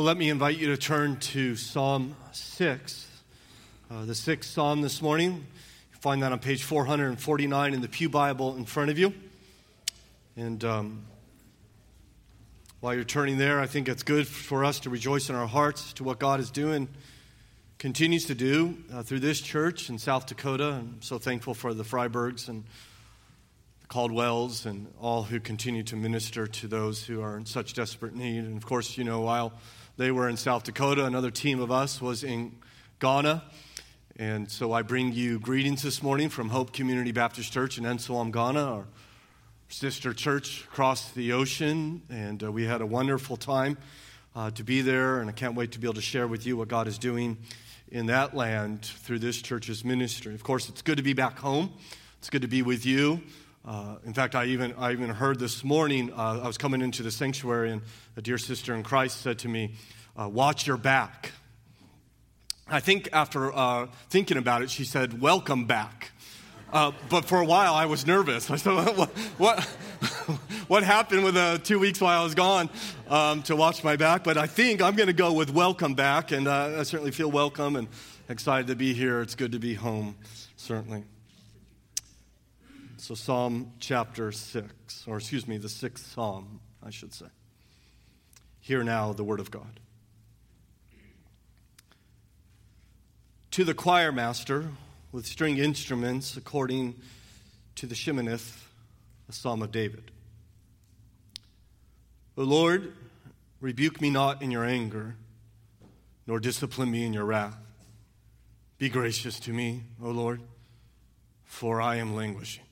Well, let me invite you to turn to Psalm 6, uh, the sixth Psalm this morning. You find that on page 449 in the Pew Bible in front of you. And um, while you're turning there, I think it's good for us to rejoice in our hearts to what God is doing, continues to do uh, through this church in South Dakota. I'm so thankful for the Freibergs and the Caldwells and all who continue to minister to those who are in such desperate need. And of course, you know, while they were in South Dakota. Another team of us was in Ghana. And so I bring you greetings this morning from Hope Community Baptist Church in Nsawam, Ghana, our sister church across the ocean. And uh, we had a wonderful time uh, to be there. And I can't wait to be able to share with you what God is doing in that land through this church's ministry. Of course, it's good to be back home, it's good to be with you. Uh, in fact, I even, I even heard this morning, uh, I was coming into the sanctuary, and a dear sister in Christ said to me, uh, Watch your back. I think after uh, thinking about it, she said, Welcome back. Uh, but for a while, I was nervous. I said, What, what, what happened with the two weeks while I was gone um, to watch my back? But I think I'm going to go with Welcome back, and uh, I certainly feel welcome and excited to be here. It's good to be home, certainly. So, Psalm chapter 6, or excuse me, the sixth Psalm, I should say. Hear now the word of God. To the choir master with string instruments, according to the Sheminith, a psalm of David. O Lord, rebuke me not in your anger, nor discipline me in your wrath. Be gracious to me, O Lord, for I am languishing.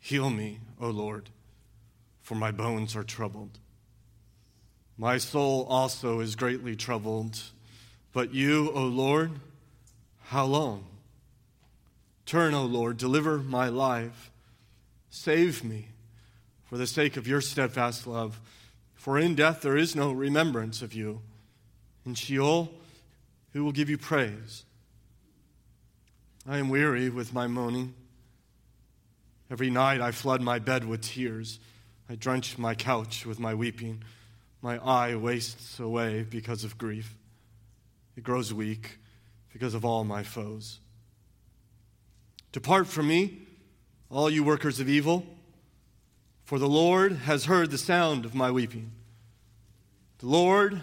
Heal me, O Lord, for my bones are troubled. My soul also is greatly troubled. But you, O Lord, how long? Turn, O Lord, deliver my life. Save me for the sake of your steadfast love. For in death there is no remembrance of you. In Sheol, who will give you praise? I am weary with my moaning. Every night I flood my bed with tears. I drench my couch with my weeping. My eye wastes away because of grief. It grows weak because of all my foes. Depart from me, all you workers of evil, for the Lord has heard the sound of my weeping. The Lord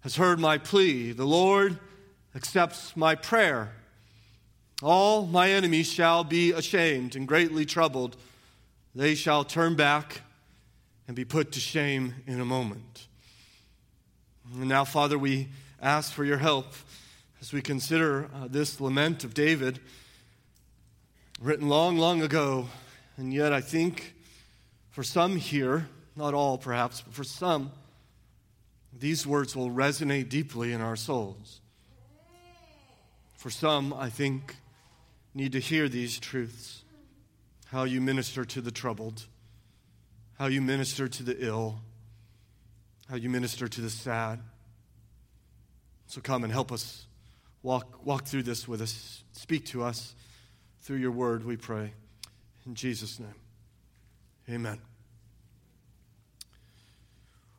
has heard my plea. The Lord accepts my prayer. All my enemies shall be ashamed and greatly troubled. They shall turn back and be put to shame in a moment. And now, Father, we ask for your help as we consider uh, this lament of David, written long, long ago. And yet, I think for some here, not all perhaps, but for some, these words will resonate deeply in our souls. For some, I think need to hear these truths how you minister to the troubled, how you minister to the ill, how you minister to the sad. So come and help us walk, walk through this with us. Speak to us through your word, we pray. In Jesus' name, amen.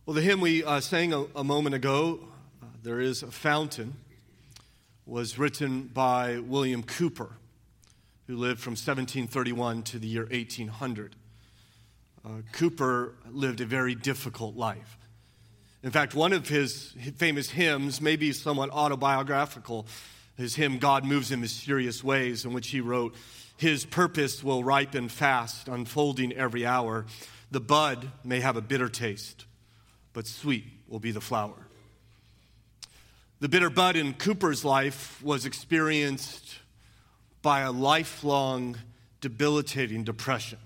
Well, the hymn we uh, sang a, a, moment ago, uh, There is a Fountain, was written by William Cowper who lived from 1731 to the year 1800. Uh, Cowper lived a very difficult life. In fact, one of his famous hymns, maybe somewhat autobiographical, his hymn, God Moves in Mysterious Ways, in which he wrote, His purpose will ripen fast, unfolding every hour. The bud may have a bitter taste, but sweet will be the flower. The bitter bud in Cowper's life was experienced by a lifelong debilitating depression.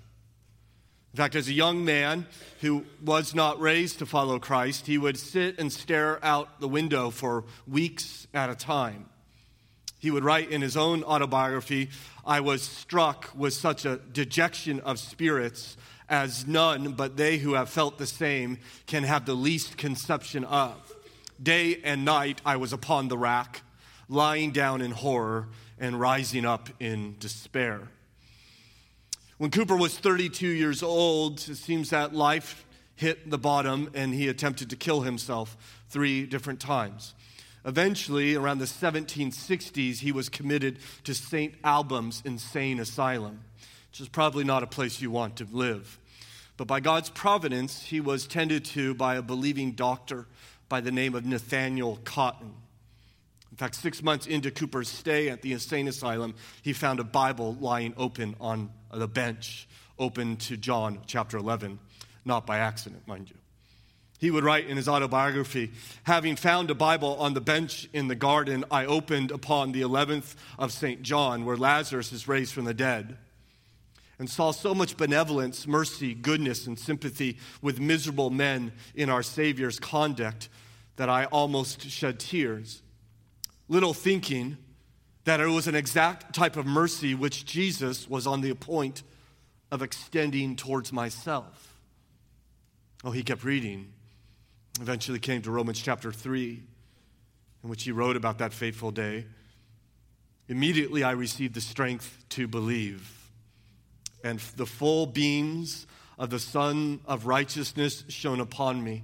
In fact, as a young man who was not raised to follow Christ, he would sit and stare out the window for weeks at a time. He would write in his own autobiography I was struck with such a dejection of spirits as none but they who have felt the same can have the least conception of. Day and night I was upon the rack, lying down in horror and rising up in despair. When Cowper was 32 years old, it seems that life hit the bottom and he attempted to kill himself three different times. Eventually, around the 1760s, he was committed to St. Albans Insane Asylum, which is probably not a place you want to live. But by God's providence, he was tended to by a believing doctor by the name of Nathaniel Cotton. In fact, six months into Cowper's stay at the insane asylum, he found a Bible lying open on the bench, open to John chapter 11 not by accident, mind you. He would write in his autobiography Having found a Bible on the bench in the garden, I opened upon the 11th of St. John, where Lazarus is raised from the dead, and saw so much benevolence, mercy, goodness, and sympathy with miserable men in our Savior's conduct that I almost shed tears. Little thinking that it was an exact type of mercy which Jesus was on the point of extending towards myself. Oh, he kept reading. Eventually came to Romans chapter 3, in which he wrote about that fateful day. Immediately I received the strength to believe, and the full beams of the Sun of Righteousness shone upon me.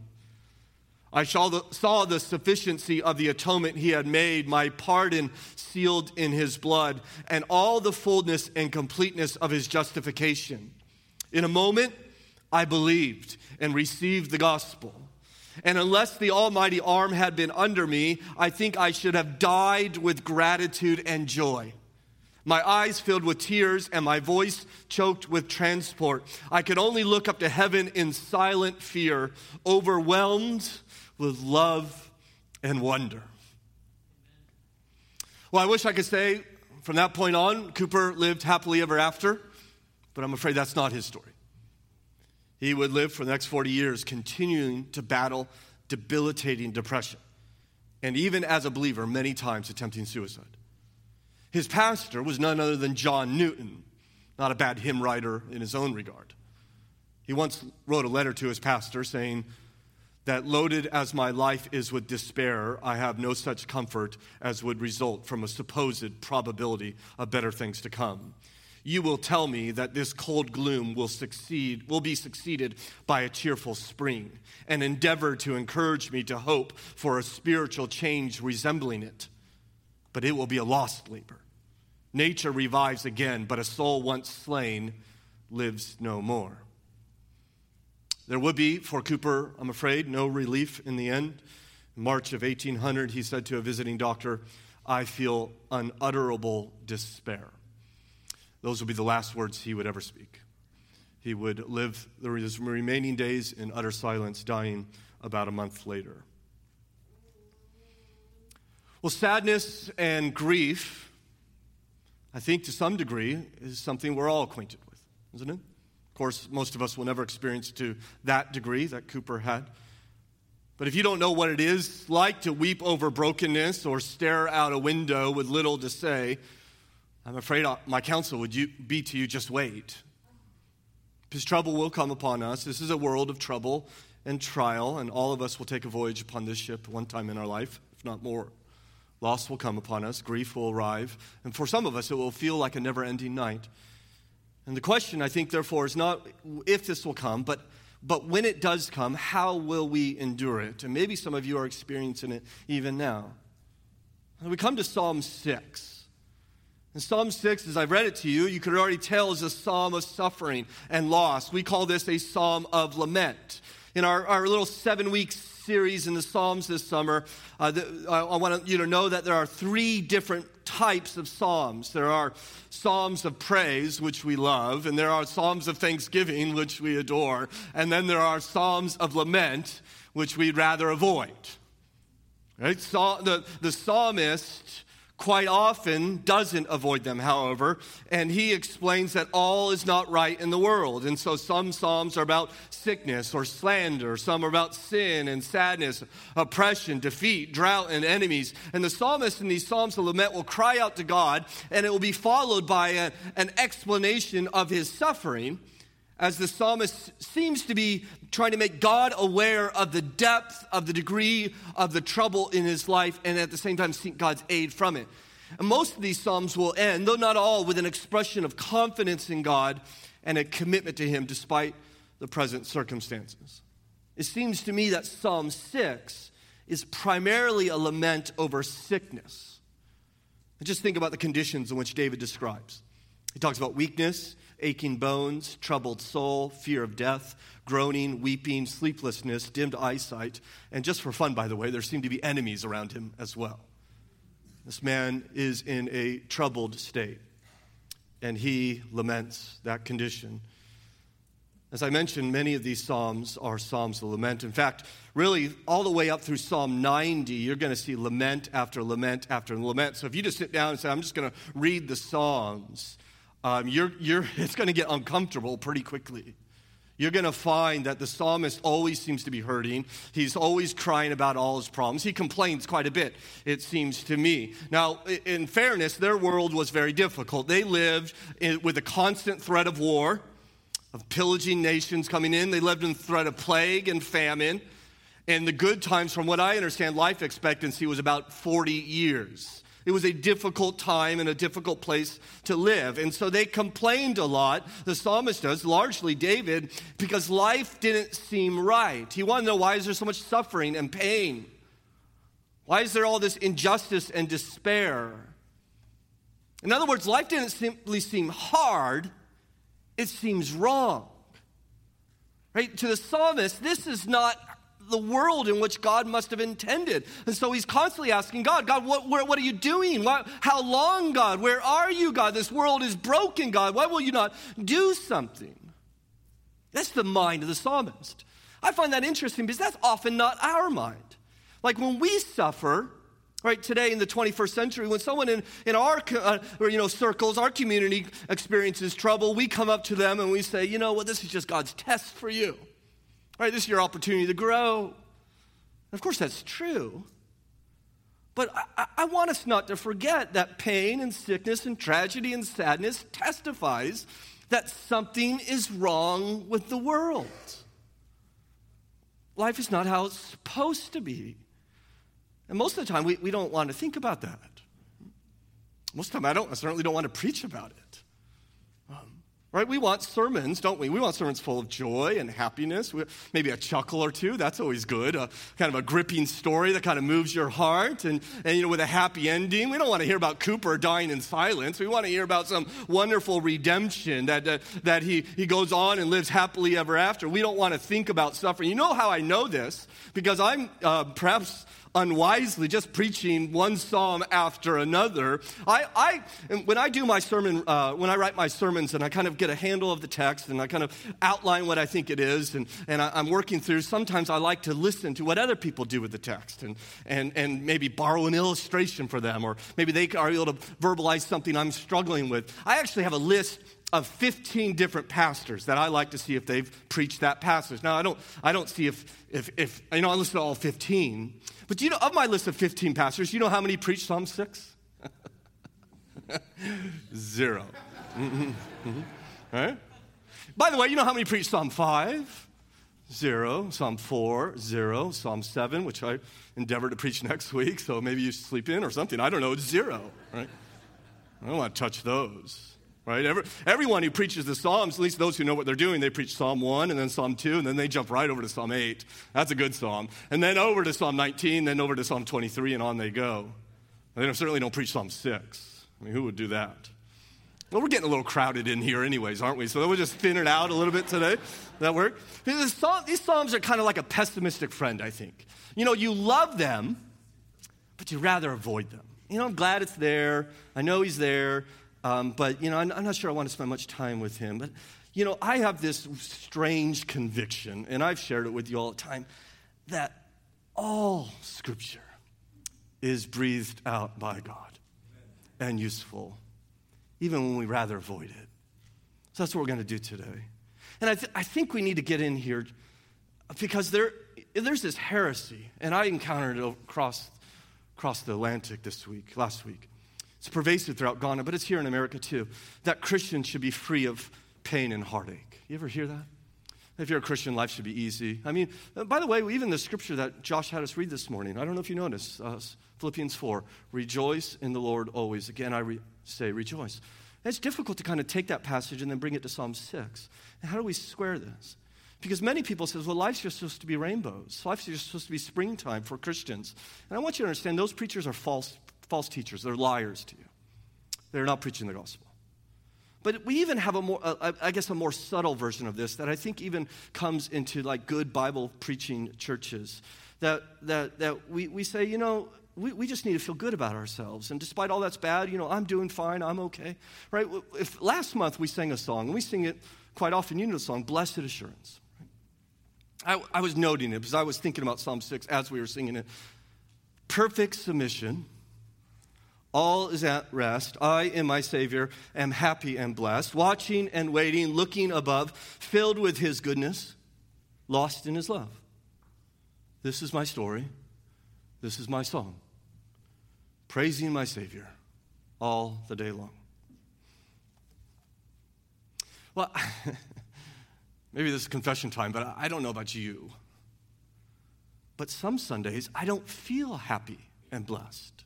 I saw the, saw the, sufficiency of the atonement he had made, my pardon sealed in his blood, and all the fullness and completeness of his justification. In a moment, I believed and received the gospel. And unless the almighty arm had been under me, I think I should have died with gratitude and joy. My eyes filled with tears and my voice choked with transport. I could only look up to heaven in silent fear, overwhelmed with love and wonder. Well, I wish I could say from that point on, Cowper lived happily ever after, but I'm afraid that's not his story. He would live for the next 40 years continuing to battle debilitating depression. And even as a believer, many times attempting suicide. His pastor was none other than John Newton, not a bad hymn writer in his own regard. He once wrote a letter to his pastor saying, that loaded as my life is with despair, I have no such comfort as would result from a supposed probability of better things to come. You will tell me that this cold gloom will succeed will be succeeded by a cheerful spring and endeavor to encourage me to hope for a spiritual change resembling it. But it will be a lost labor. Nature revives again but a soul once slain lives no more there would be for cowper i'm afraid no relief in the end in march of 1800 he said to a visiting doctor i feel unutterable despair those will be the last words he would ever speak. He would live his remaining days in utter silence, dying about a month later. Well, sadness and grief, I think to some degree, is something we're all acquainted with, isn't it? Course, most of us will never experience to that degree that Cowper had. But if you don't know what it is like to weep over brokenness or stare out a window with little to say, I'm afraid my counsel would be to you just wait. Because trouble will come upon us. This is a world of trouble and trial, and all of us will take a voyage upon this ship one time in our life, if not more. Loss will come upon us, grief will arrive, and for some of us, it will feel like a never ending night. And the question, I think, therefore, is not if this will come, but, but when it does come, how will we endure it? And maybe some of you are experiencing it even now. And we come to Psalm 6. In Psalm 6, as I've read it to you, you could already tell is a psalm of suffering and loss. We call this a psalm of lament. In our, our little seven week series in the Psalms this summer, uh, the, I, I want you to know that there are three different types of psalms. There are psalms of praise, which we love, and there are psalms of thanksgiving, which we adore, and then there are psalms of lament, which we'd rather avoid. Right? So, the, the psalmist quite often doesn't avoid them, however, and he explains that all is not right in the world. And so some Psalms are about sickness or slander, some are about sin and sadness, oppression, defeat, drought, and enemies. And the psalmist in these Psalms of lament will cry out to God, and it will be followed by a, an explanation of his suffering as the psalmist seems to be trying to make God aware of the depth, of the degree of the trouble in his life, and at the same time seek God's aid from it. And most of these psalms will end, though not all, with an expression of confidence in God and a commitment to him despite the present circumstances. it seems to me that Psalm 6 is primarily a lament over sickness. And just think about the conditions in which David describes. He talks about weakness, aching bones, troubled soul, fear of death, groaning, weeping, sleeplessness, dimmed eyesight. And just for fun, by the way, there seem to be enemies around him as well. This man is in a troubled state, and he laments that condition. As I mentioned, many of these Psalms are Psalms of lament. In fact, really, all the way up through Psalm 90, you're going to see lament after lament after lament. So if you just sit down and say, I'm just going to read the Psalms, um, you're, you're, it's going to get uncomfortable pretty quickly. You're going to find that the psalmist always seems to be hurting. He's always crying about all his problems. He complains quite a bit, it seems to me. Now, in fairness, their world was very difficult. They lived with a constant threat of war of pillaging nations coming in. They lived in threat of plague and famine. And the good times, from what I understand, life expectancy was about 40 years. It was a difficult time and a difficult place to live. And so they complained a lot, the psalmist does, largely David, because life didn't seem right. He wanted to know why is there so much suffering and pain? Why is there all this injustice and despair? In other words, life didn't simply seem hard, it seems wrong. Right? To the psalmist, this is not the world in which God must have intended. And so he's constantly asking God, God, what, where, what are you doing? Why, how long, God? Where are you, God? This world is broken, God. Why will you not do something? That's the mind of the psalmist. I find that interesting because that's often not our mind. Like when we suffer, Right, today in the 21st century, when someone in, in our uh, or, you know, circles, our community experiences trouble, we come up to them and we say, you know what, this is just God's test for you. Right, this is your opportunity to grow. And of course, that's true. But I, I want us not to forget that pain and sickness and tragedy and sadness testifies that something is wrong with the world. Life is not how it's supposed to be. And most of the time, we, we don't want to think about that. Most of the time, I, don't, I certainly don't want to preach about it. Right? We want sermons, don't we? We want sermons full of joy and happiness, we, maybe a chuckle or two. That's always good. A, kind of a gripping story that kind of moves your heart and, and, you know, with a happy ending. We don't want to hear about Cowper dying in silence. We want to hear about some wonderful redemption that, that he, he goes on and lives happily ever after. We don't want to think about suffering. You know how I know this? Because I'm uh, perhaps unwisely just preaching one psalm after another. I, I when I do my sermon, uh, when I write my sermons and I kind of get a handle of the text and I kind of outline what I think it is and, and I, am working through, sometimes I like to listen to what other people do with the text and, and, and maybe borrow an illustration for them or maybe they are able to verbalize something I'm struggling with. I actually have a list of 15 different pastors that I like to see if they've preached that passage. Now, I don't, I don't see if, if, if, you know, I listen to all 15. But you know, of my list of 15 pastors, you know how many preach Psalm 6? 0 mm-hmm. Mm-hmm. Right? By the way, you know how many preach Psalm 5? Zero. Psalm 4, zero. Psalm 7, which I endeavor to preach next week, so maybe you sleep in or something. I don't know, it's zero, right? I don't want to touch those right? Every, everyone who preaches the Psalms, at least those who know what they're doing, they preach Psalm 1 and then Psalm 2, and then they jump right over to Psalm 8. That's a good psalm. And then over to Psalm 19, then over to Psalm 23, and on they go. They don't, certainly don't preach Psalm 6. I mean, who would do that? Well, we're getting a little crowded in here, anyways, aren't we? So we'll just thin it out a little bit today. That work? These Psalms are kind of like a pessimistic friend, I think. You know, you love them, but you'd rather avoid them. You know, I'm glad it's there. I know he's there. Um, but, you know, I'm, I'm not sure I want to spend much time with him. But, you know, I have this strange conviction, and I've shared it with you all the time, that all scripture is breathed out by God and useful, even when we rather avoid it. So that's what we're going to do today. And I, th- I think we need to get in here because there, there's this heresy, and I encountered it across, across the Atlantic this week, last week. It's pervasive throughout Ghana, but it's here in America too. That Christians should be free of pain and heartache. You ever hear that? If you're a Christian, life should be easy. I mean, uh, by the way, even the scripture that Josh had us read this morning, I don't know if you noticed, uh, Philippians 4, rejoice in the Lord always. Again, I re- say rejoice. It's difficult to kind of take that passage and then bring it to Psalm 6. And how do we square this? Because many people says, well, life's just supposed to be rainbows. Life's just supposed to be springtime for Christians. And I want you to understand those preachers are false, false teachers. They're liars to you. They're not preaching the gospel. But we even have a more, uh, I guess, a more subtle version of this that I think even comes into like good Bible preaching churches. That, that, that we, we say, you know, we, we just need to feel good about ourselves. And despite all that's bad, you know, I'm doing fine, I'm okay. Right? If last month we sang a song, and we sing it quite often, you know the song, Blessed Assurance. I, I was noting it because I was thinking about Psalm 6 as we were singing it. Perfect submission. All is at rest. I and my Savior am happy and blessed, watching and waiting, looking above, filled with His goodness, lost in His love. This is my story. This is my song. Praising my Savior all the day long. Well, maybe this is confession time, but I don't know about you. But some Sundays, I don't feel happy and blessed.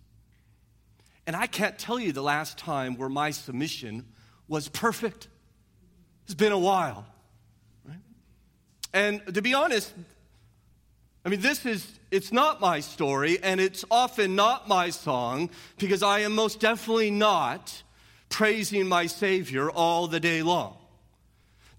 And I can't tell you the last time where my submission was perfect. It's been a while. Right? And to be honest, I mean, this is, it's not my story, and it's often not my song, because I am most definitely not praising my Savior all the day long.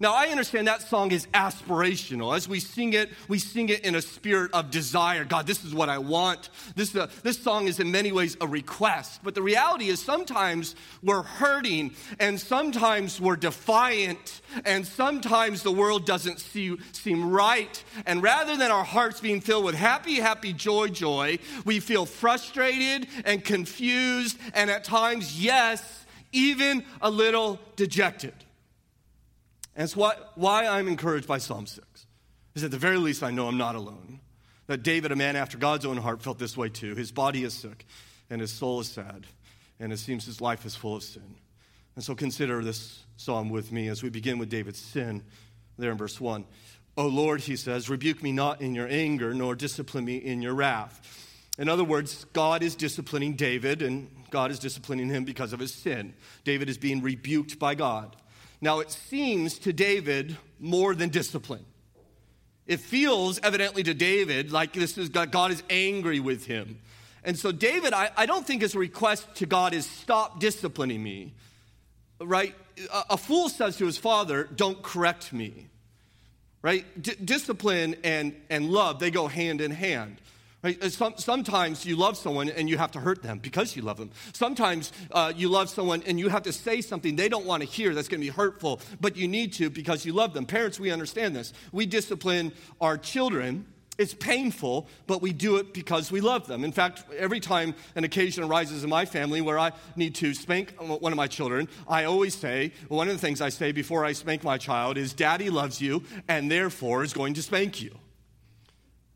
Now, I understand that song is aspirational. As we sing it, we sing it in a spirit of desire. God, this is what I want. This, uh, this song is in many ways a request. But the reality is sometimes we're hurting, and sometimes we're defiant, and sometimes the world doesn't see, seem right. And rather than our hearts being filled with happy, happy, joy, joy, we feel frustrated and confused, and at times, yes, even a little dejected. And it's why, why I'm encouraged by Psalm 6. Is at the very least, I know I'm not alone. That David, a man after God's own heart, felt this way too. His body is sick, and his soul is sad, and it seems his life is full of sin. And so consider this psalm with me as we begin with David's sin there in verse 1. O Lord, he says, rebuke me not in your anger, nor discipline me in your wrath. In other words, God is disciplining David, and God is disciplining him because of his sin. David is being rebuked by God. Now, it seems to David more than discipline. It feels evidently to David like this is God, God is angry with him. And so, David, I, I don't think his request to God is stop disciplining me, right? A, a fool says to his father, don't correct me, right? D- discipline and, and love, they go hand in hand. Right? Some, sometimes you love someone and you have to hurt them because you love them. Sometimes uh, you love someone and you have to say something they don't want to hear that's going to be hurtful, but you need to because you love them. Parents, we understand this. We discipline our children. It's painful, but we do it because we love them. In fact, every time an occasion arises in my family where I need to spank one of my children, I always say, one of the things I say before I spank my child is, Daddy loves you and therefore is going to spank you.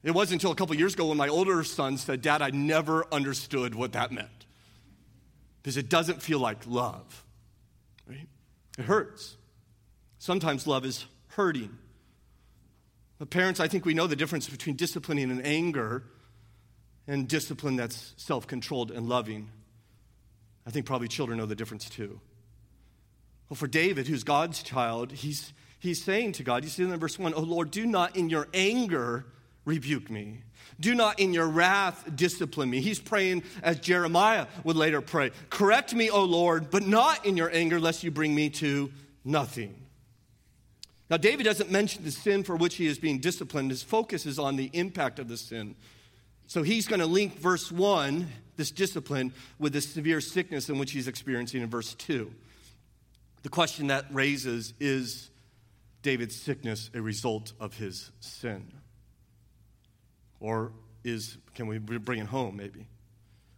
It wasn't until a couple years ago when my older son said, Dad, I never understood what that meant. Because it doesn't feel like love, right? It hurts. Sometimes love is hurting. But parents, I think we know the difference between disciplining and anger and discipline that's self controlled and loving. I think probably children know the difference too. Well, for David, who's God's child, he's, he's saying to God, you see in verse 1, Oh Lord, do not in your anger rebuke me. Do not in your wrath discipline me. He's praying as Jeremiah would later pray Correct me, O Lord, but not in your anger, lest you bring me to nothing. Now, David doesn't mention the sin for which he is being disciplined. His focus is on the impact of the sin. So he's going to link verse 1, this discipline, with the severe sickness in which he's experiencing in verse 2. The question that raises is David's sickness a result of his sin? Or is, can we bring it home maybe?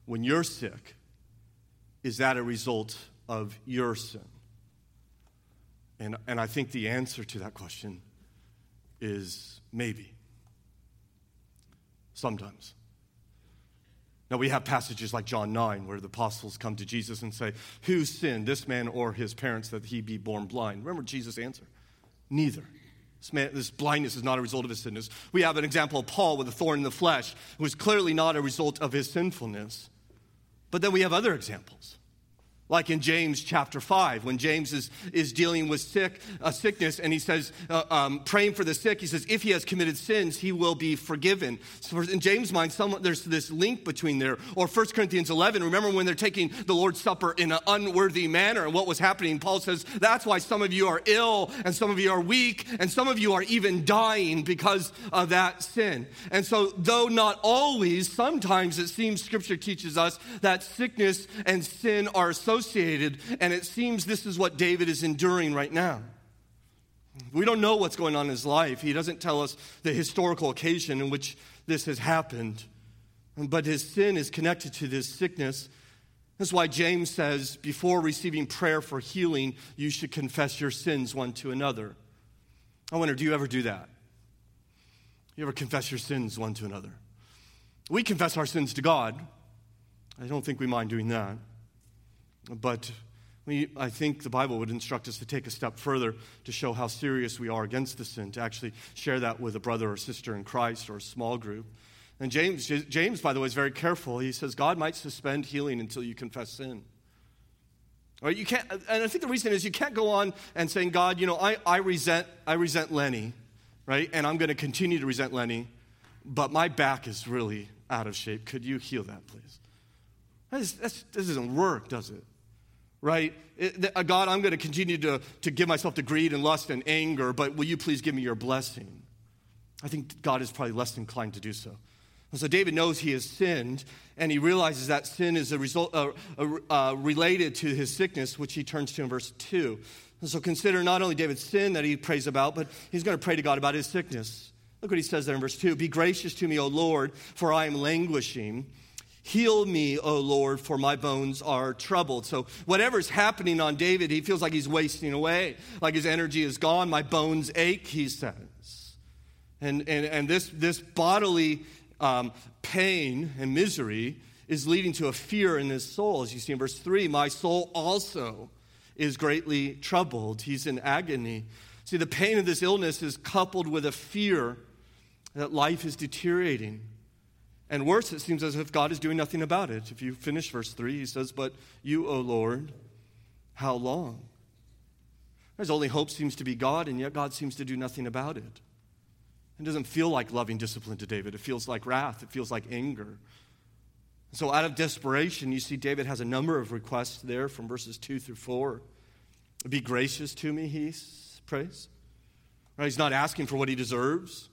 When you're sick, is that a result of your sin? And, and I think the answer to that question is maybe. Sometimes. Now, we have passages like John 9 where the apostles come to Jesus and say, Who sinned, this man or his parents, that he be born blind? Remember Jesus' answer? Neither. This, man, this, blindness is not a result of his sinfulness. We have an example of Paul with a thorn in the flesh, who is clearly not a result of his sinfulness. But then we have other examples. Like in James chapter 5, when James is, is dealing with sick, uh, sickness and he says, uh, um, praying for the sick, he says, if he has committed sins, he will be forgiven. So in James' mind, there's this link between there. Or 1 Corinthians 11, remember when they're taking the Lord's Supper in an unworthy manner and what was happening? Paul says, that's why some of you are ill and some of you are weak and some of you are even dying because of that sin. And so, though not always, sometimes it seems Scripture teaches us that sickness and sin are so associated, and it seems this is what David is enduring right now. We don't know what's going on in his life. He doesn't tell us the historical occasion in which this has happened, but his sin is connected to this sickness. That's why James says, before receiving prayer for healing, you should confess your sins one to another. I wonder, do you ever do that? You ever confess your sins one to another? We confess our sins to God. I don't think we mind doing that. But we, I think the Bible would instruct us to take a step further to show how serious we are against the sin, to actually share that with a brother or sister in Christ or a small group. And James, James, by the way, is very careful. He says God might suspend healing until you confess sin. Right? You can't, and I think the reason is you can't go on and saying, God, you know, I, I resent, I resent Lenny, right? And I'm going to continue to resent Lenny, but my back is really out of shape. Could you heal that, please? That's, that's, that doesn't work, does it? Right? Uh, God, I'm going to continue to, to give myself to greed and lust and anger, but will you please give me your blessing? I think God is probably less inclined to do so. And so David knows he has sinned, and he realizes that sin is a result, uh, uh, related to his sickness, which he turns to in verse 2. And so consider not only David's sin that he prays about, but he's going to pray to God about his sickness. Look what he says there in verse 2 Be gracious to me, O Lord, for I am languishing. Heal me, O Lord, for my bones are troubled. So, whatever's happening on David, he feels like he's wasting away, like his energy is gone. My bones ache, he says. And, and, and this, this bodily um, pain and misery is leading to a fear in his soul. As you see in verse 3, my soul also is greatly troubled. He's in agony. See, the pain of this illness is coupled with a fear that life is deteriorating. And worse, it seems as if God is doing nothing about it. If you finish verse 3, he says, But you, O Lord, how long? His only hope seems to be God, and yet God seems to do nothing about it. It doesn't feel like loving discipline to David. It feels like wrath, it feels like anger. So, out of desperation, you see David has a number of requests there from verses 2 through 4. Be gracious to me, he prays. Right? He's not asking for what he deserves.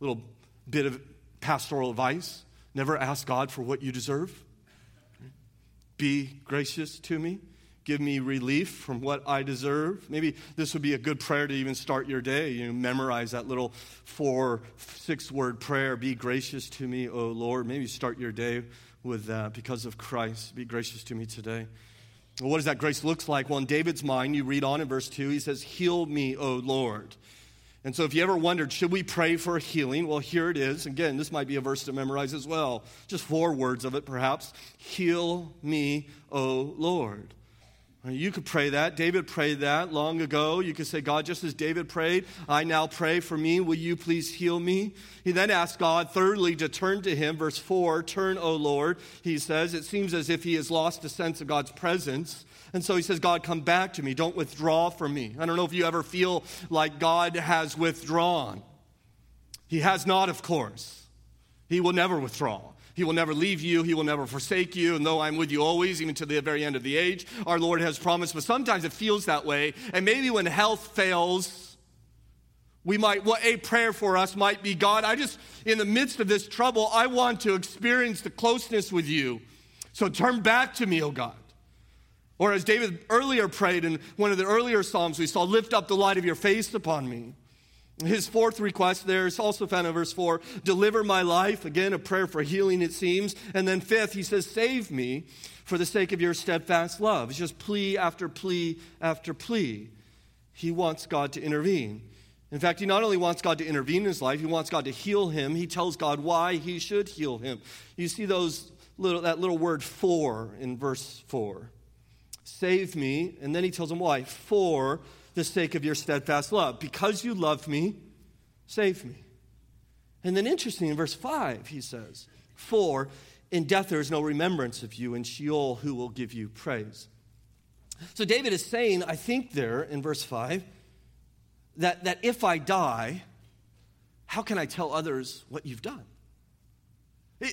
A little bit of pastoral advice. Never ask God for what you deserve. Be gracious to me. Give me relief from what I deserve. Maybe this would be a good prayer to even start your day. You know, memorize that little four, six word prayer. Be gracious to me, O Lord. Maybe start your day with that because of Christ. Be gracious to me today. Well, what does that grace look like? Well, in David's mind, you read on in verse 2, he says, Heal me, O Lord. And so, if you ever wondered, should we pray for healing? Well, here it is. Again, this might be a verse to memorize as well. Just four words of it, perhaps. Heal me, O Lord. You could pray that. David prayed that long ago. You could say, God, just as David prayed, I now pray for me. Will you please heal me? He then asked God, thirdly, to turn to him. Verse 4 Turn, O Lord, he says. It seems as if he has lost a sense of God's presence. And so he says, God, come back to me. Don't withdraw from me. I don't know if you ever feel like God has withdrawn. He has not, of course. He will never withdraw. He will never leave you. He will never forsake you. And though I'm with you always, even to the very end of the age, our Lord has promised. But sometimes it feels that way. And maybe when health fails, we might, what a prayer for us might be God, I just, in the midst of this trouble, I want to experience the closeness with you. So turn back to me, O God. Or as David earlier prayed in one of the earlier Psalms, we saw, Lift up the light of your face upon me. His fourth request there is also found in verse 4 Deliver my life. Again, a prayer for healing, it seems. And then fifth, he says, Save me for the sake of your steadfast love. It's just plea after plea after plea. He wants God to intervene. In fact, he not only wants God to intervene in his life, he wants God to heal him. He tells God why he should heal him. You see those little, that little word for in verse 4 save me. And then he tells him why? For the sake of your steadfast love. Because you love me, save me. And then interesting, in verse 5, he says, For in death there is no remembrance of you, in Sheol who will give you praise. So David is saying, I think there in verse 5, that, that if I die, how can I tell others what you've done?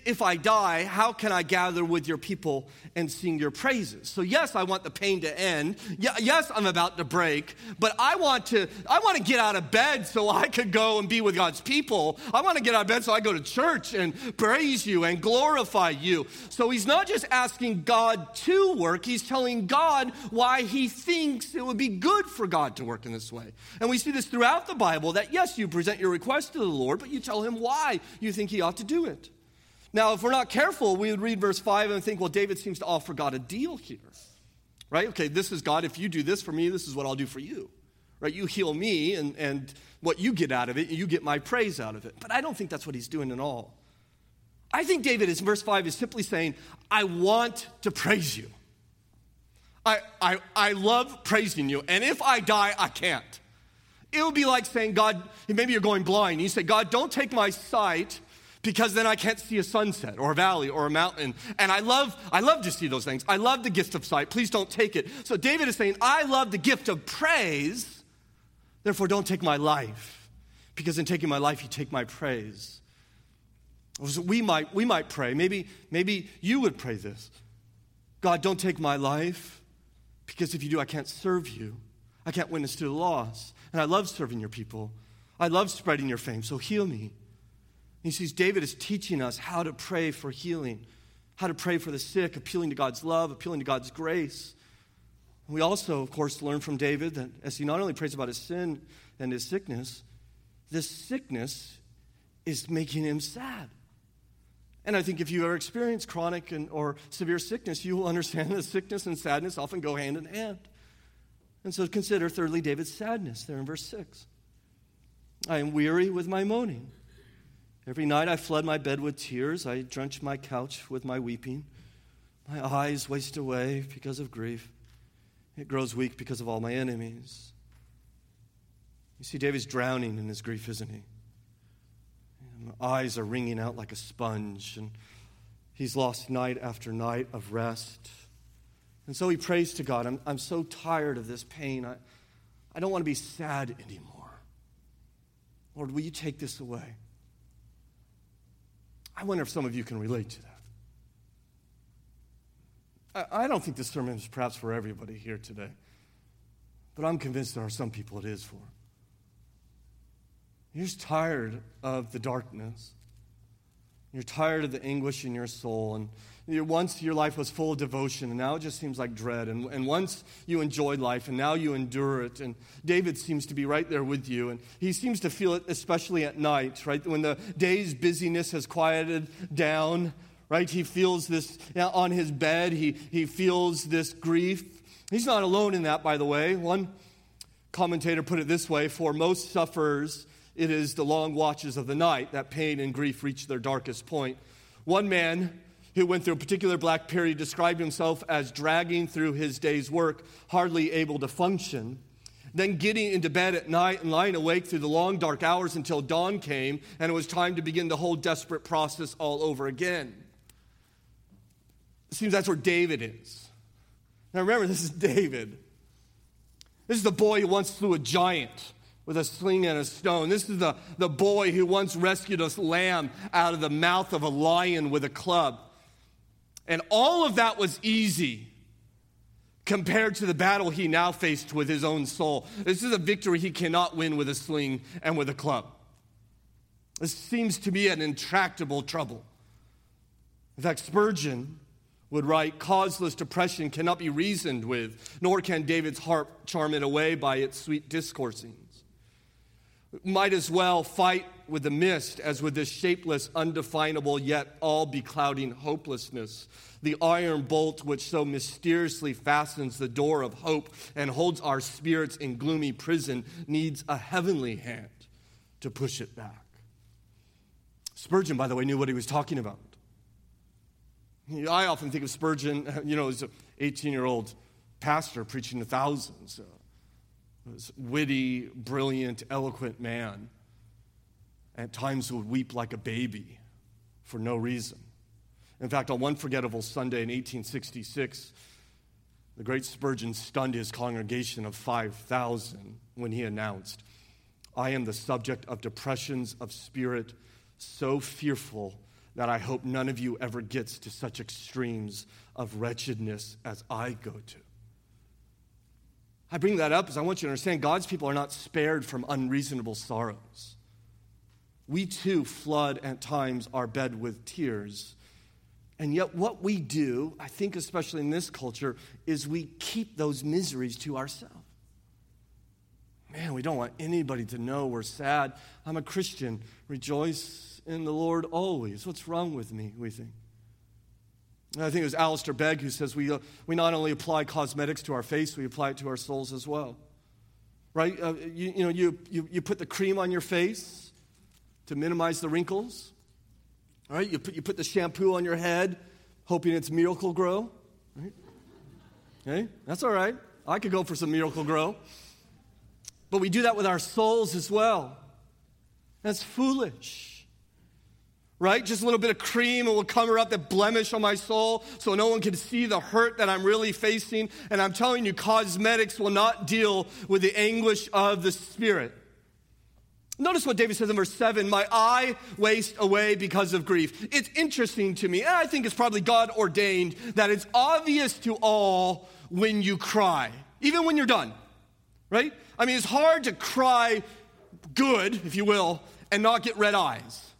If I die, how can I gather with your people and sing your praises? So yes, I want the pain to end. Yes, I'm about to break, but I want to I want to get out of bed so I could go and be with God's people. I want to get out of bed so I go to church and praise you and glorify you. So he's not just asking God to work, he's telling God why he thinks it would be good for God to work in this way. And we see this throughout the Bible that yes, you present your request to the Lord, but you tell him why you think he ought to do it. Now, if we're not careful, we would read verse 5 and think, well, David seems to offer God a deal here. Right? Okay, this is God. If you do this for me, this is what I'll do for you. Right? You heal me, and, and what you get out of it, you get my praise out of it. But I don't think that's what he's doing at all. I think David is, verse 5 is simply saying, I want to praise you. I, I, I love praising you, and if I die, I can't. It would be like saying, God, maybe you're going blind. You say, God, don't take my sight because then I can't see a sunset or a valley or a mountain. And I love, I love to see those things. I love the gift of sight. Please don't take it. So David is saying, I love the gift of praise, therefore don't take my life. Because in taking my life, you take my praise. So we might, we might pray. Maybe, maybe you would pray this. God, don't take my life, because if you do, I can't serve you. I can't witness to the lost. And I love serving your people. I love spreading your fame, so heal me. He sees David is teaching us how to pray for healing, how to pray for the sick, appealing to God's love, appealing to God's grace. We also, of course, learn from David that as he not only prays about his sin and his sickness, this sickness is making him sad. And I think if you ever experienced chronic and, or severe sickness, you will understand that sickness and sadness often go hand in hand. And so consider, thirdly, David's sadness there in verse 6. I am weary with my moaning. Every night I flood my bed with tears. I drench my couch with my weeping. My eyes waste away because of grief. It grows weak because of all my enemies. You see, David's drowning in his grief, isn't he? My eyes are wringing out like a sponge, and he's lost night after night of rest. And so he prays to God I'm, I'm so tired of this pain. I, I don't want to be sad anymore. Lord, will you take this away? I wonder if some of you can relate to that. I, I don't think this sermon is perhaps for everybody here today, but I'm convinced there are some people it is for. You're just tired of the darkness. You're tired of the anguish in your soul. And once your life was full of devotion, and now it just seems like dread. And, and once you enjoyed life, and now you endure it. And David seems to be right there with you. And he seems to feel it especially at night, right? When the day's busyness has quieted down, right? He feels this on his bed, he, he feels this grief. He's not alone in that, by the way. One commentator put it this way for most sufferers, it is the long watches of the night that pain and grief reach their darkest point. One man who went through a particular black period described himself as dragging through his day's work, hardly able to function. Then getting into bed at night and lying awake through the long dark hours until dawn came, and it was time to begin the whole desperate process all over again. It seems that's where David is. Now remember, this is David. This is the boy who once slew a giant with a sling and a stone. This is the, the boy who once rescued a lamb out of the mouth of a lion with a club. And all of that was easy compared to the battle he now faced with his own soul. This is a victory he cannot win with a sling and with a club. This seems to be an intractable trouble. In fact, Spurgeon would write, Causeless depression cannot be reasoned with, nor can David's harp charm it away by its sweet discoursings. might as well fight with the mist as with this shapeless, undefinable, yet all beclouding hopelessness. The iron bolt which so mysteriously fastens the door of hope and holds our spirits in gloomy prison needs a heavenly hand to push it back. Spurgeon, by the way, knew what he was talking about. I often think of Spurgeon, you know, as an 18 year old pastor preaching to thousands. This witty, brilliant, eloquent man at times would weep like a baby for no reason. In fact, on one forgettable Sunday in 1866, The great Spurgeon stunned his congregation of 5,000 when he announced, I am the subject of depressions of spirit so fearful that I hope none of you ever gets to such extremes of wretchedness as I go to. I bring that up because I want you to understand God's people are not spared from unreasonable sorrows. We too flood at times our bed with tears. And yet, what we do, I think, especially in this culture, is we keep those miseries to ourselves. Man, we don't want anybody to know we're sad. I'm a Christian. Rejoice in the Lord always. What's wrong with me, we think? I think it was Alistair Begg who says we, uh, we not only apply cosmetics to our face, we apply it to our souls as well. Right? Uh, you, you know, you, you, you put the cream on your face to minimize the wrinkles. Right? You put, you put the shampoo on your head, hoping it's Miracle-Gro. Right? Okay? That's all right. I could go for some Miracle-Gro. But we do that with our souls as well. That's foolish right? Just a little bit of cream and will cover up the blemish on my soul so no one can see the hurt that I'm really facing. And I'm telling you, cosmetics will not deal with the anguish of the spirit. Notice what David says in verse 7 My eye waste away because of grief. It's interesting to me, and I think it's probably God ordained, that it's obvious to all when you cry, even when you're done, right? I mean, it's hard to cry good, if you will, and not get red eyes.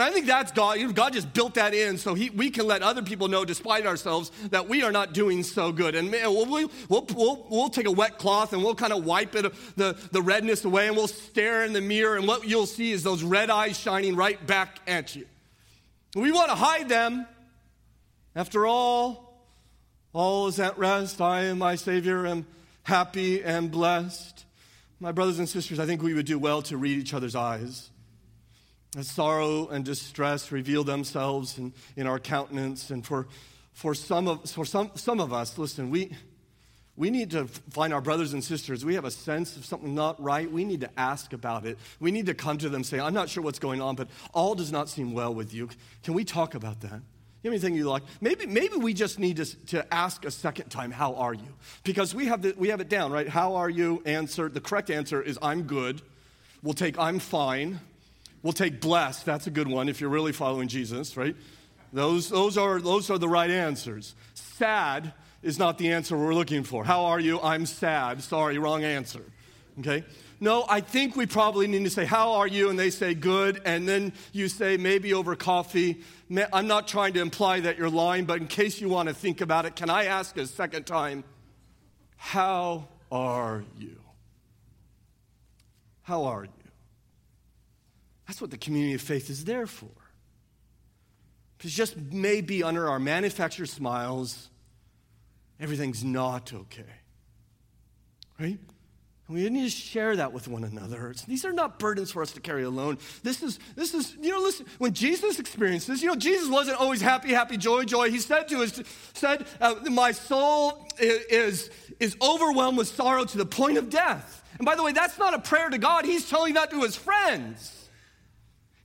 And I think that's God. God just built that in so he, we can let other people know, despite ourselves, that we are not doing so good. And we'll, we'll, we'll, we'll take a wet cloth and we'll kind of wipe it, the, the redness away, and we'll stare in the mirror, and what you'll see is those red eyes shining right back at you. We want to hide them. After all, all is at rest. I and my Savior am happy and blessed. My brothers and sisters, I think we would do well to read each other's eyes sorrow and distress reveal themselves in, in our countenance. And for, for, some, of, for some, some of us, listen, we, we need to find our brothers and sisters. We have a sense of something not right. We need to ask about it. We need to come to them say, I'm not sure what's going on, but all does not seem well with you. Can we talk about that? You anything you like? Maybe, maybe we just need to, to ask a second time, How are you? Because we have, the, we have it down, right? How are you? Answer. The correct answer is, I'm good. We'll take, I'm fine. We'll take blessed. That's a good one if you're really following Jesus, right? Those, those, are, those are the right answers. Sad is not the answer we're looking for. How are you? I'm sad. Sorry, wrong answer. Okay? No, I think we probably need to say, How are you? And they say, Good. And then you say, Maybe over coffee. I'm not trying to imply that you're lying, but in case you want to think about it, can I ask a second time, How are you? How are you? That's what the community of faith is there for. Because just maybe under our manufactured smiles, everything's not okay. Right? We need to share that with one another. These are not burdens for us to carry alone. This is, this is, you know, listen, when Jesus experienced this, you know, Jesus wasn't always happy, happy, joy, joy. He said to us, said, uh, my soul is, is overwhelmed with sorrow to the point of death. And by the way, that's not a prayer to God. He's telling that to his friends.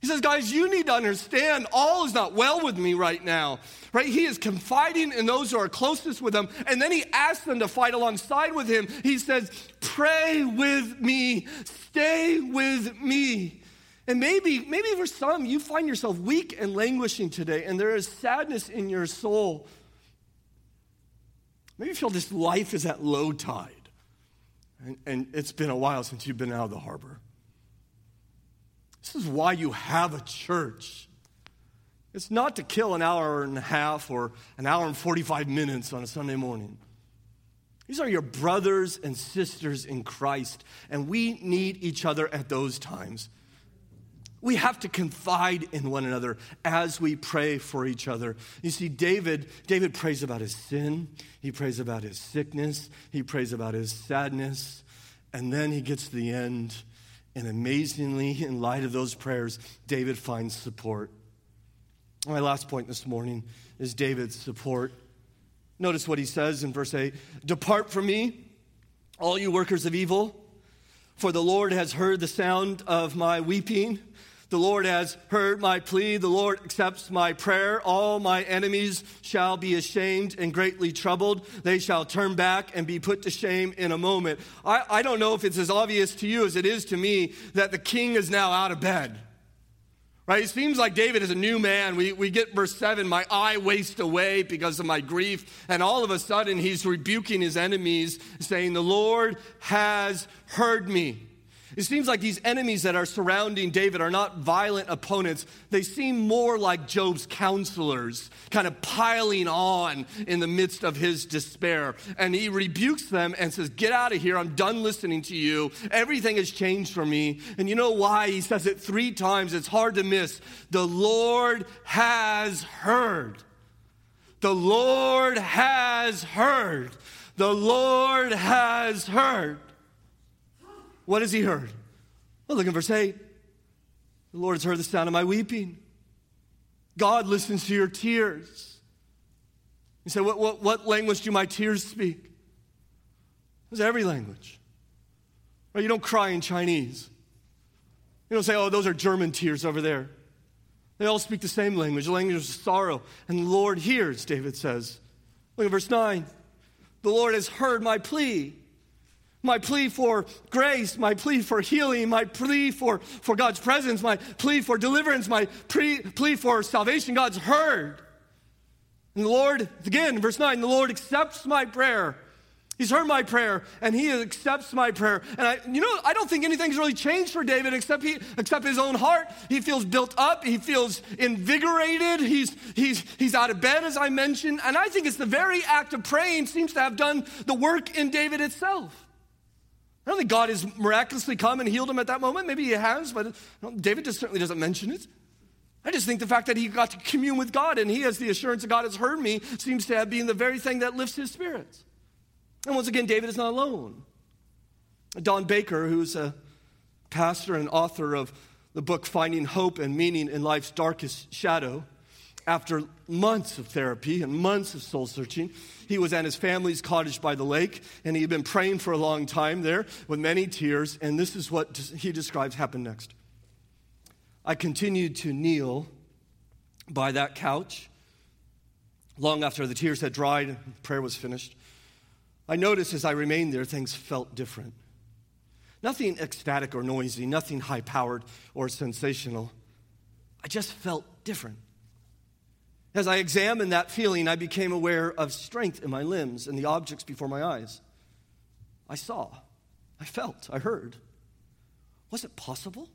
He says, guys, you need to understand all is not well with me right now. Right? He is confiding in those who are closest with him. And then he asks them to fight alongside with him. He says, pray with me, stay with me. And maybe, maybe for some, you find yourself weak and languishing today, and there is sadness in your soul. Maybe you feel this life is at low tide, and, and it's been a while since you've been out of the harbor. This is why you have a church. It's not to kill an hour and a half or an hour and 45 minutes on a Sunday morning. These are your brothers and sisters in Christ, and we need each other at those times. We have to confide in one another as we pray for each other. You see, David, David prays about his sin, he prays about his sickness, he prays about his sadness, and then he gets to the end and amazingly, in light of those prayers, David finds support. My last point this morning is David's support. Notice what he says in verse 8 Depart from me, all you workers of evil, for the Lord has heard the sound of my weeping. The Lord has heard my plea. The Lord accepts my prayer. All my enemies shall be ashamed and greatly troubled. They shall turn back and be put to shame in a moment. I, I don't know if it's as obvious to you as it is to me that the king is now out of bed. Right? It seems like David is a new man. We, we get verse 7 My eye wastes away because of my grief. And all of a sudden, he's rebuking his enemies, saying, The Lord has heard me. It seems like these enemies that are surrounding David are not violent opponents. They seem more like Job's counselors, kind of piling on in the midst of his despair. And he rebukes them and says, Get out of here. I'm done listening to you. Everything has changed for me. And you know why? He says it three times. It's hard to miss. The Lord has heard. The Lord has heard. The Lord has heard. What has he heard? Well, look in verse 8. The Lord has heard the sound of my weeping. God listens to your tears. You say, what, what, what language do my tears speak? It's every language. Right? You don't cry in Chinese. You don't say, oh, those are German tears over there. They all speak the same language, the language of sorrow. And the Lord hears, David says. Look at verse 9. The Lord has heard my plea my plea for grace, my plea for healing, my plea for, for God's presence, my plea for deliverance, my pre, plea for salvation, God's heard. And the Lord, again, verse 9, the Lord accepts my prayer. He's heard my prayer and he accepts my prayer. And I, you know, I don't think anything's really changed for David except he, except his own heart. He feels built up. He feels invigorated. He's, he's, he's out of bed, as I mentioned. And I think it's the very act of praying seems to have done the work in David itself. I don't think God has miraculously come and healed him at that moment. Maybe he has, but David just certainly doesn't mention it. I just think the fact that he got to commune with God and he has the assurance that God has heard me seems to have been the very thing that lifts his spirits. And once again, David is not alone. Don Baker, who's a pastor and author of the book Finding Hope and Meaning in Life's Darkest Shadow, after months of therapy and months of soul searching, he was at his family's cottage by the lake, and he had been praying for a long time there with many tears. And this is what he describes happened next. I continued to kneel by that couch long after the tears had dried and prayer was finished. I noticed as I remained there, things felt different. Nothing ecstatic or noisy, nothing high powered or sensational. I just felt different. As I examined that feeling, I became aware of strength in my limbs and the objects before my eyes. I saw, I felt, I heard. Was it possible?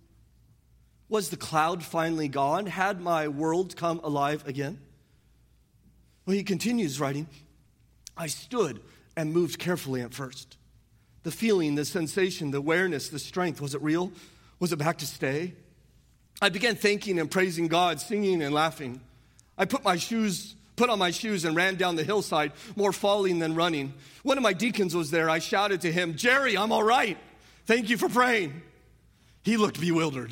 Was the cloud finally gone? Had my world come alive again? Well, he continues writing I stood and moved carefully at first. The feeling, the sensation, the awareness, the strength was it real? Was it back to stay? I began thanking and praising God, singing and laughing. I put my shoes, put on my shoes and ran down the hillside, more falling than running. One of my deacons was there. I shouted to him, Jerry, I'm all right. Thank you for praying. He looked bewildered.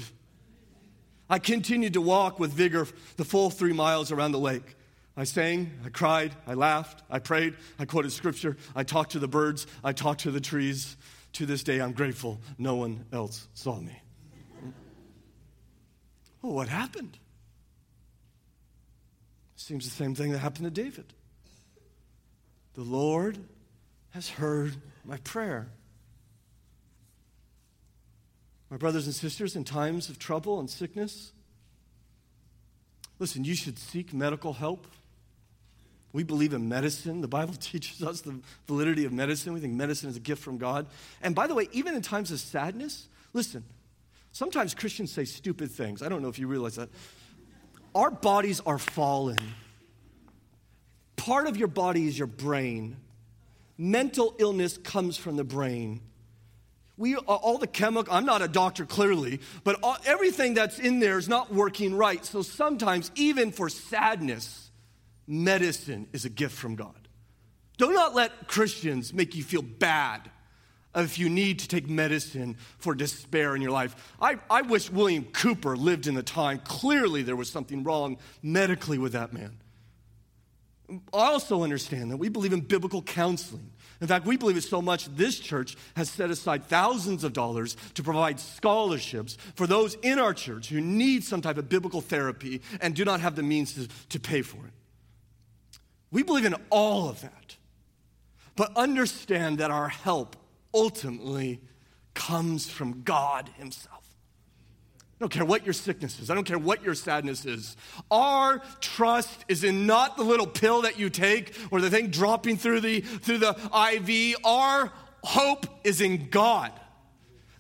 I continued to walk with vigor the full three miles around the lake. I sang, I cried, I laughed, I prayed, I quoted scripture, I talked to the birds, I talked to the trees. To this day, I'm grateful no one else saw me. Well, what happened? Seems the same thing that happened to David. The Lord has heard my prayer. My brothers and sisters, in times of trouble and sickness, listen, you should seek medical help. We believe in medicine. The Bible teaches us the validity of medicine. We think medicine is a gift from God. And by the way, even in times of sadness, listen, sometimes Christians say stupid things. I don't know if you realize that. Our bodies are fallen. Part of your body is your brain. Mental illness comes from the brain. We, uh, all the chemical, I'm not a doctor clearly, but all, everything that's in there is not working right. So sometimes, even for sadness, medicine is a gift from God. Do not let Christians make you feel bad if you need to take medicine for despair in your life. I, I wish William Cowper lived in the time. Clearly, there was something wrong medically with that man. I also understand that we believe in biblical counseling. In fact, we believe it so much this church has set aside thousands of dollars to provide scholarships for those in our church who need some type of biblical therapy and do not have the means to, to pay for it. We believe in all of that. But understand that our help ultimately comes from God Himself. I don't care what your sickness is. I don't care what your sadness is. Our trust is in not the little pill that you take or the thing dropping through the, through the IV. Our hope is in God.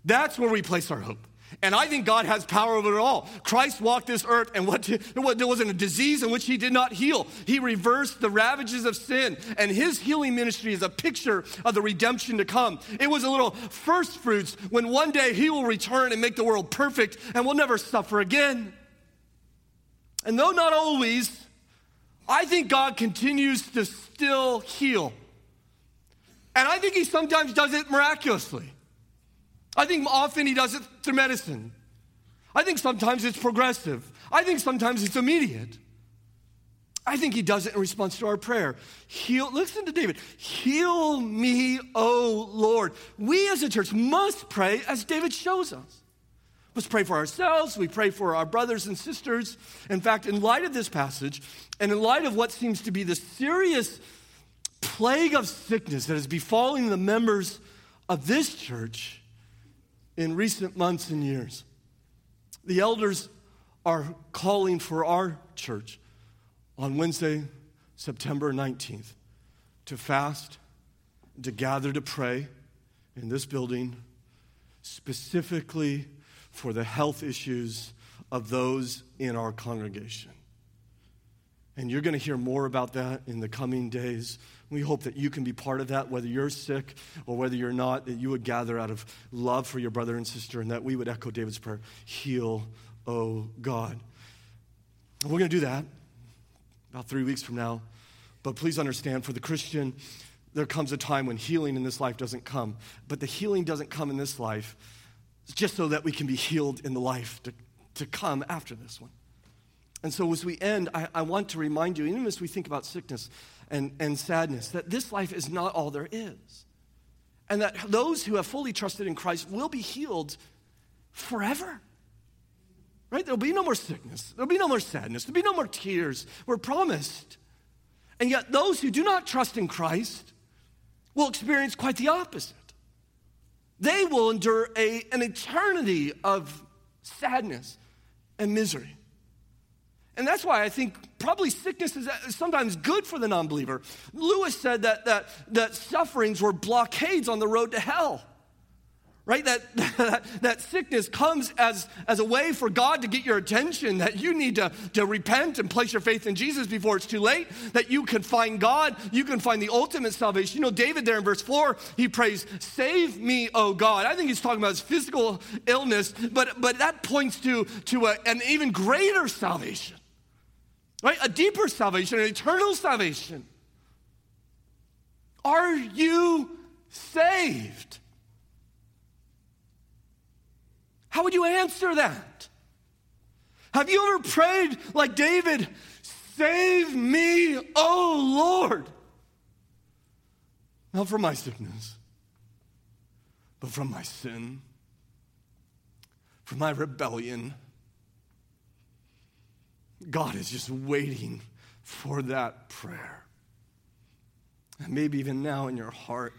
That's where we place our hope. And I think God has power over it all. Christ walked this earth, and what, there wasn't a disease in which he did not heal. He reversed the ravages of sin, and his healing ministry is a picture of the redemption to come. It was a little first fruits when one day he will return and make the world perfect, and we'll never suffer again. And though not always, I think God continues to still heal. And I think he sometimes does it miraculously. I think often he does it through medicine. I think sometimes it's progressive. I think sometimes it's immediate. I think he does it in response to our prayer. Heal, listen to David. Heal me, O Lord. We as a church must pray as David shows us. Let's pray for ourselves. We pray for our brothers and sisters. In fact, in light of this passage, and in light of what seems to be the serious plague of sickness that is befalling the members of this church, in recent months and years. The elders are calling for our church on Wednesday, September 19th, to fast, to gather to pray in this building, specifically for the health issues of those in our congregation. And you're going to hear more about that in the coming days. We hope that you can be part of that, whether you're sick or whether you're not, that you would gather out of love for your brother and sister, and that we would echo David's prayer Heal, O God. And we're going to do that about three weeks from now. But please understand, for the Christian, there comes a time when healing in this life doesn't come. But the healing doesn't come in this life just so that we can be healed in the life to, to come after this one. And so, as we end, I, I, want to remind you, even as we think about sickness and, and sadness, that this life is not all there is. And that those who have fully trusted in Christ will be healed forever. Right? There'll be no more sickness. There'll be no more sadness. There'll be no more tears. We're promised. And yet, those who do not trust in Christ will experience quite the opposite. They will endure a, an eternity of sadness and misery. And that's why I think probably sickness is uh, sometimes good for the non believer. Lewis said that, that, that sufferings were blockades on the road to hell right? That, that, that, sickness comes as, as a way for God to get your attention, that you need to, to repent and place your faith in Jesus before it's too late, that you can find God, you can find the ultimate salvation. You know, David there in verse 4, he prays, Save me, O God. I think he's talking about his physical illness, but, but that points to, to a, an even greater salvation. Right? A deeper salvation, an eternal salvation. Are you saved? How would you answer that? Have you ever prayed like David, Save me, oh Lord? Not from my sickness, but from my sin, from my rebellion God is just waiting for that prayer. And maybe even now in your heart,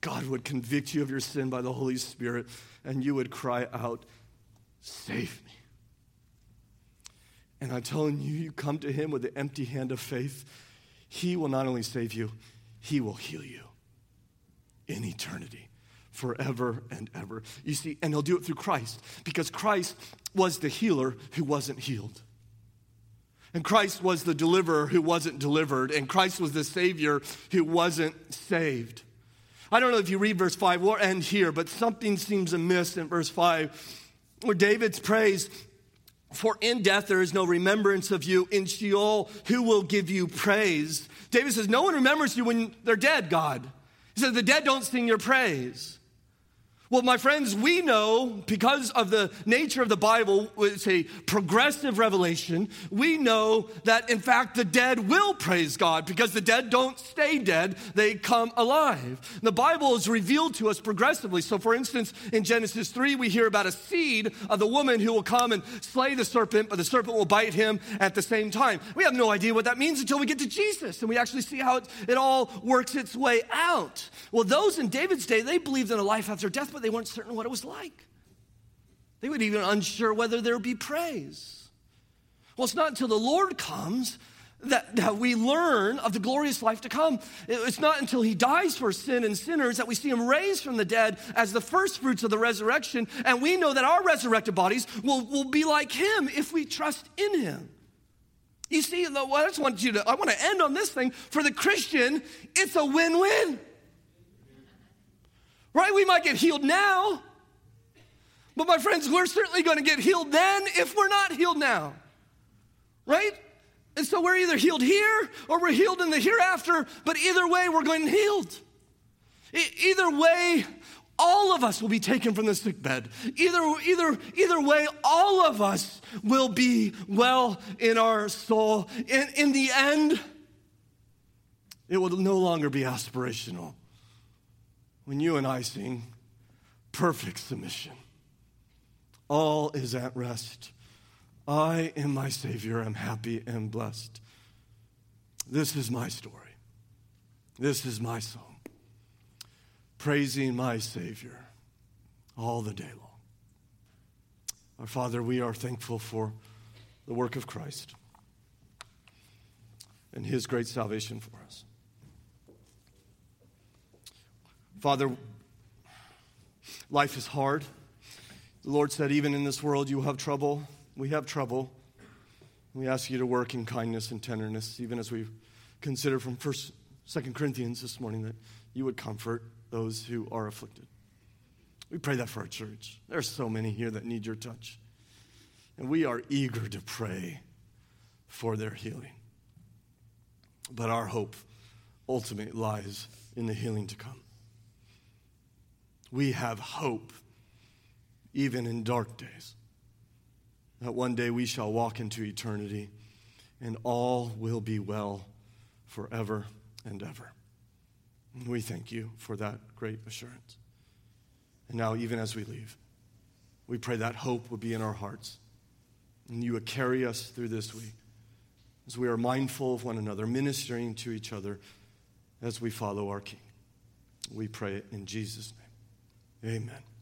God would convict you of your sin by the Holy Spirit, and you would cry out, Save me. And I'm telling you, you come to Him with the empty hand of faith, He will not only save you, He will heal you in eternity forever and ever. You see, and he'll do it through Christ because Christ was the healer who wasn't healed. And Christ was the deliverer who wasn't delivered. And Christ was the Savior who wasn't saved. I don't know if you read verse 5, we'll end here, but something seems amiss in verse 5 where David's praise, For in death there is no remembrance of you. In Sheol, who will give you praise? David says, No one remembers you when they're dead, God. He says, The dead don't sing your praise. Well, my friends, we know because of the nature of the Bible, it's a progressive revelation. We know that in fact the dead will praise God because the dead don't stay dead, they come alive. The Bible is revealed to us progressively. So, for instance, in Genesis 3, we hear about a seed of the woman who will come and slay the serpent, but the serpent will bite him at the same time. We have no idea what that means until we get to Jesus and we actually see how it, it all works its way out. Well, those in David's day, they believed in a life after death but they weren't certain what it was like. They were even unsure whether there would be praise. Well, it's not until the Lord comes that, that we learn of the glorious life to come. It's not until he dies for sin and sinners that we see him raised from the dead as the first fruits of the resurrection, and we know that our resurrected bodies will, will be like him if we trust in him. You see, I just want you to, I want to end on this thing. For the Christian, it's a win win. Right? We might get healed now. But my friends, we're certainly going to get healed then if we're not healed now. Right? And so we're either healed here or we're healed in the hereafter, but either way, we're going healed. E- either way, all of us will be taken from the sick bed. Either, either, either way, all of us will be well in our soul. In, in the end, it will no longer be aspirational when you and I sing perfect submission. All is at rest. I and my Savior am happy and blessed. This is my story. This is my song. Praising my Savior all the day long. Our Father, we are thankful for the work of Christ and His great salvation for us. Father, life is hard. The Lord said, even in this world, you have trouble. We have trouble. We ask you to work in kindness and tenderness, even as we consider from First, Second Corinthians this morning, that you would comfort those who are afflicted. We pray that for our church. There are so many here that need your touch. And we are eager to pray for their healing. But our hope ultimately lies in the healing to come. We have hope, even in dark days, that one day we shall walk into eternity and all will be well forever and ever. And we thank you for that great assurance. And now, even as we leave, we pray that hope would be in our hearts and you would carry us through this week as we are mindful of one another, ministering to each other as we follow our King. We pray it in Jesus' name. Amen.